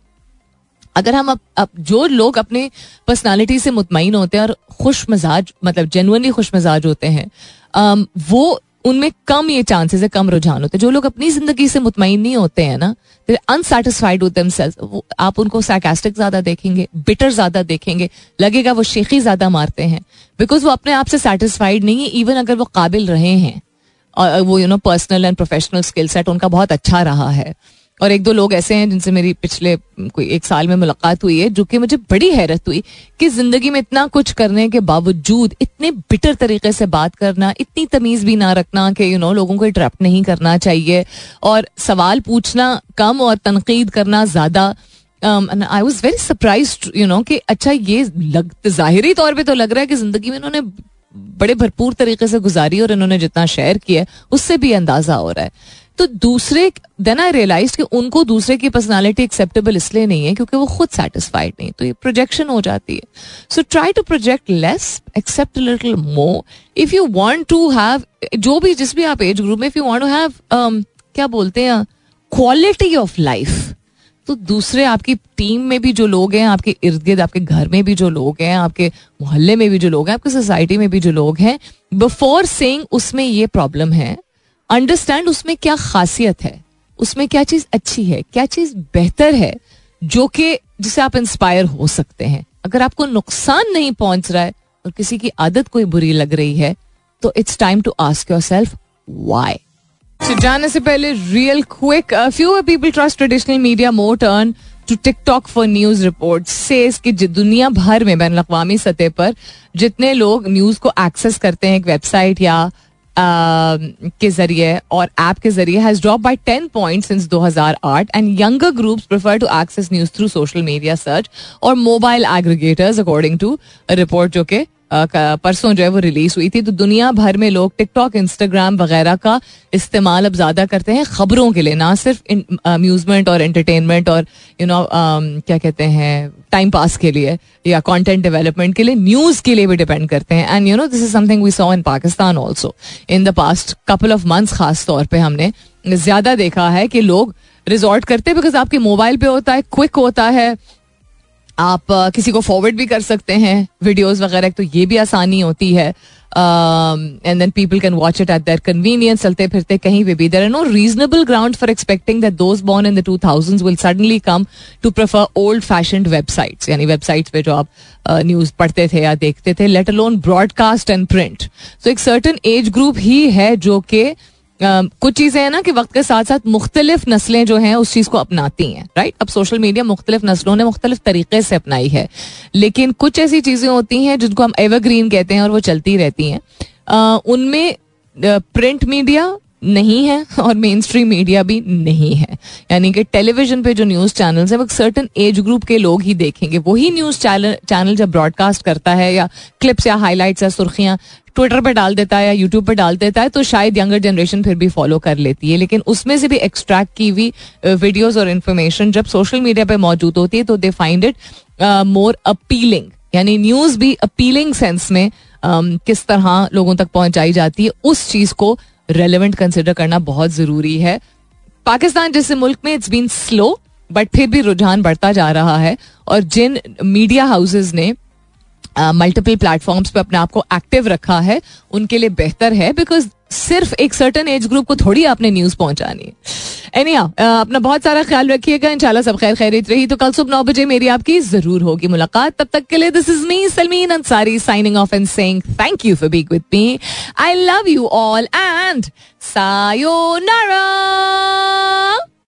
अगर हम अब, अब जो लोग अपने पर्सनालिटी से मुतमिन होते हैं और खुश मिजाज मतलब जेनुअनली खुश मिजाज होते हैं वो उनमें कम ये चांसेस है, कम रुझान होते हैं। जो लोग अपनी ज़िंदगी से मुतमिन नहीं होते हैं ना अनसेटिस्फाइड देमसेल्फ आप उनको सैकेस्टिक ज़्यादा देखेंगे बिटर ज़्यादा देखेंगे, लगेगा वो शेखी ज़्यादा मारते हैं। बिकॉज़ वो अपने आप से सेटिस्फाइड नहीं है इवन अगर वो काबिल रहे हैं, और वो you know personal and professional skill set उनका बहुत अच्छा रहा है। और एक दो लोग ऐसे हैं जिनसे मेरी पिछले कोई एक साल में मुलाकात हुई है, जो कि मुझे बड़ी हैरत हुई कि ज़िंदगी में इतना कुछ करने के बावजूद इतने बिटर तरीके से बात करना, इतनी तमीज भी ना रखना कि यू नो लोगों को इंटरप्ट नहीं करना चाहिए। और सवाल पूछना कम और तनकीद करना ज़्यादा I was very surprise you know कि अच्छा ये लग, जाहिरी तौर पर तो लग रहा है कि ज़िंदगी में इन्होंने बड़े भरपूर तरीके से गुजारी और इन्होंने जितना शेयर किया उससे भी अंदाज़ा हो रहा है। तो दूसरे देन आई रियलाइज़ कि उनको दूसरे की पर्सनालिटी एक्सेप्टेबल इसलिए नहीं है क्योंकि वो खुद सेटिस्फाइड नहीं तो ये प्रोजेक्शन हो जाती है। So try to project less except little more if you want to have जो भी, जिस भी आप एज ग्रुप में if you want to have क्या बोलते हैं क्वालिटी ऑफ़ लाइफ तो दूसरे आपकी टीम में भी जो लोग हैं, आपके इर्द गिर्द, आपके घर में भी जो लोग हैं, आपके मोहल्ले में भी जो लोग हैं, आपके सोसाइटी में भी जो लोग हैं बिफोर सेइंग उसमें ये प्रॉब्लम है अंडरस्टैंड उसमें क्या खासियत है? उसमें क्या चीज़ अच्छी है? क्या चीज़ बेहतर है? जो कि जिसे आप इंस्पायर हो सकते हैं। अगर आपको नुकसान नहीं पहुँच रहा है और किसी की आदत कोई बुरी लग रही है तो it's time to ask yourself why जाने से पहले real quick few people trust traditional media more turn to TikTok for news report से दुनिया भर में बैन अवी सतह पर जितने लोग न्यूज़ को एक्सेस करते हैं, एक वेबसाइट या के ज़रिए और ऐप के ज़रिए has drop by ten point since 2008 and younger groups prefer to access news through social media search और mobile aggregators according to report जो कि परसों जो है वो रिलीज़ हुई थी। तो दुनिया भर में लोग टिकटॉक इंस्टाग्राम वगैरह का इस्तेमाल अब ज़्यादा करते हैं खबरों के लिए, ना सिर्फ़ अम्यूजमेंट और एंटरटेनमेंट और यू नो क्या कहते हैं टाइम पास के लिए या कंटेंट डेवलपमेंट के लिए न्यूज़ के लिए भी डिपेंड करते हैं। And you know this is something we saw in Pakistan also in the past couple of months खास तौर पर हमने ज़्यादा देखा है कि लोग रिजॉर्ट करते हैं बिकॉज़ आपके मोबाइल पे होता है क्विक होता है आप किसी को फॉरवर्ड भी कर सकते हैं वीडियोस वगैरह तो ये भी आसानी होती है। And then people can watch it at their convenience चलते फिरते कहीं भी। There are no reasonable ground for expecting that those born in the two thousand will suddenly come to prefer old fashion websites यानी websites पे जो आप news पढ़ते थे या देखते थे let alone broadcast and print तो एक सर्टन एज ग्रुप ही है जो कि कुछ चीज़ें हैं ना कि वक्त के साथ साथ मुख्तलिफ़ नस्लें जो हैं, उस चीज़ को अपनाती हैं राइट अब सोशल मीडिया मुख्तलिफ़ नस्लों ने मुख्तलिफ़ तरीके से अपनाई है। लेकिन कुछ ऐसी चीज़ें होती हैं जिनको हम एवरग्रीन कहते हैं और वो चलती रहती हैं। उनमें प्रिंट मीडिया नहीं है और मेन स्ट्रीम मीडिया भी नहीं है। यानी कि टेलीविज़न पे जो न्यूज़ चैनल्स है, वो सर्टन एज ग्रुप के लोग ही देखेंगे। वही न्यूज़ चैनल जब ब्रॉडकास्ट करता है या क्लिप्स या हाईलाइट्स या सुर्खियाँ ट्विटर पर डाल देता है या यूट्यूब पर डाल देता है तो शायद यंगर जनरेशन फिर भी फॉलो कर लेती है। लेकिन उसमें से भी एक्सट्रैक्ट की हुई वीडियोज़ और इन्फॉर्मेशन जब सोशल मीडिया पर मौजूद होती है तो they find it more appealing यानी न्यूज़ भी अपीलिंग सेंस में किस तरह लोगों तक पहुंचाई जाती है, उस चीज़ को रेलिवेंट कंसिडर करना बहुत ज़रूरी है। पाकिस्तान जैसे मुल्क में इट्स बीन स्लो बट फिर भी रुझान बढ़ता जा रहा है और जिन मीडिया हाउसेज ने मल्टीपल प्लेटफॉर्म्स पे अपने आप को एक्टिव रखा है, उनके लिए बेहतर है बिकॉज़ सिर्फ़ एक सर्टन एज ग्रुप को थोड़ी आपने न्यूज़ पहुंचानी। है एनिया अपना बहुत सारा ख्याल रखिएगा, इंशाल्लाह सब खैर खैरित रही। तो कल सुबह नौ बजे मेरी आपकी ज़रूर होगी मुलाकात। तब तक के लिए this is me Salmeen Ansari signing off and saying thank you for being with me I love you all and sayonara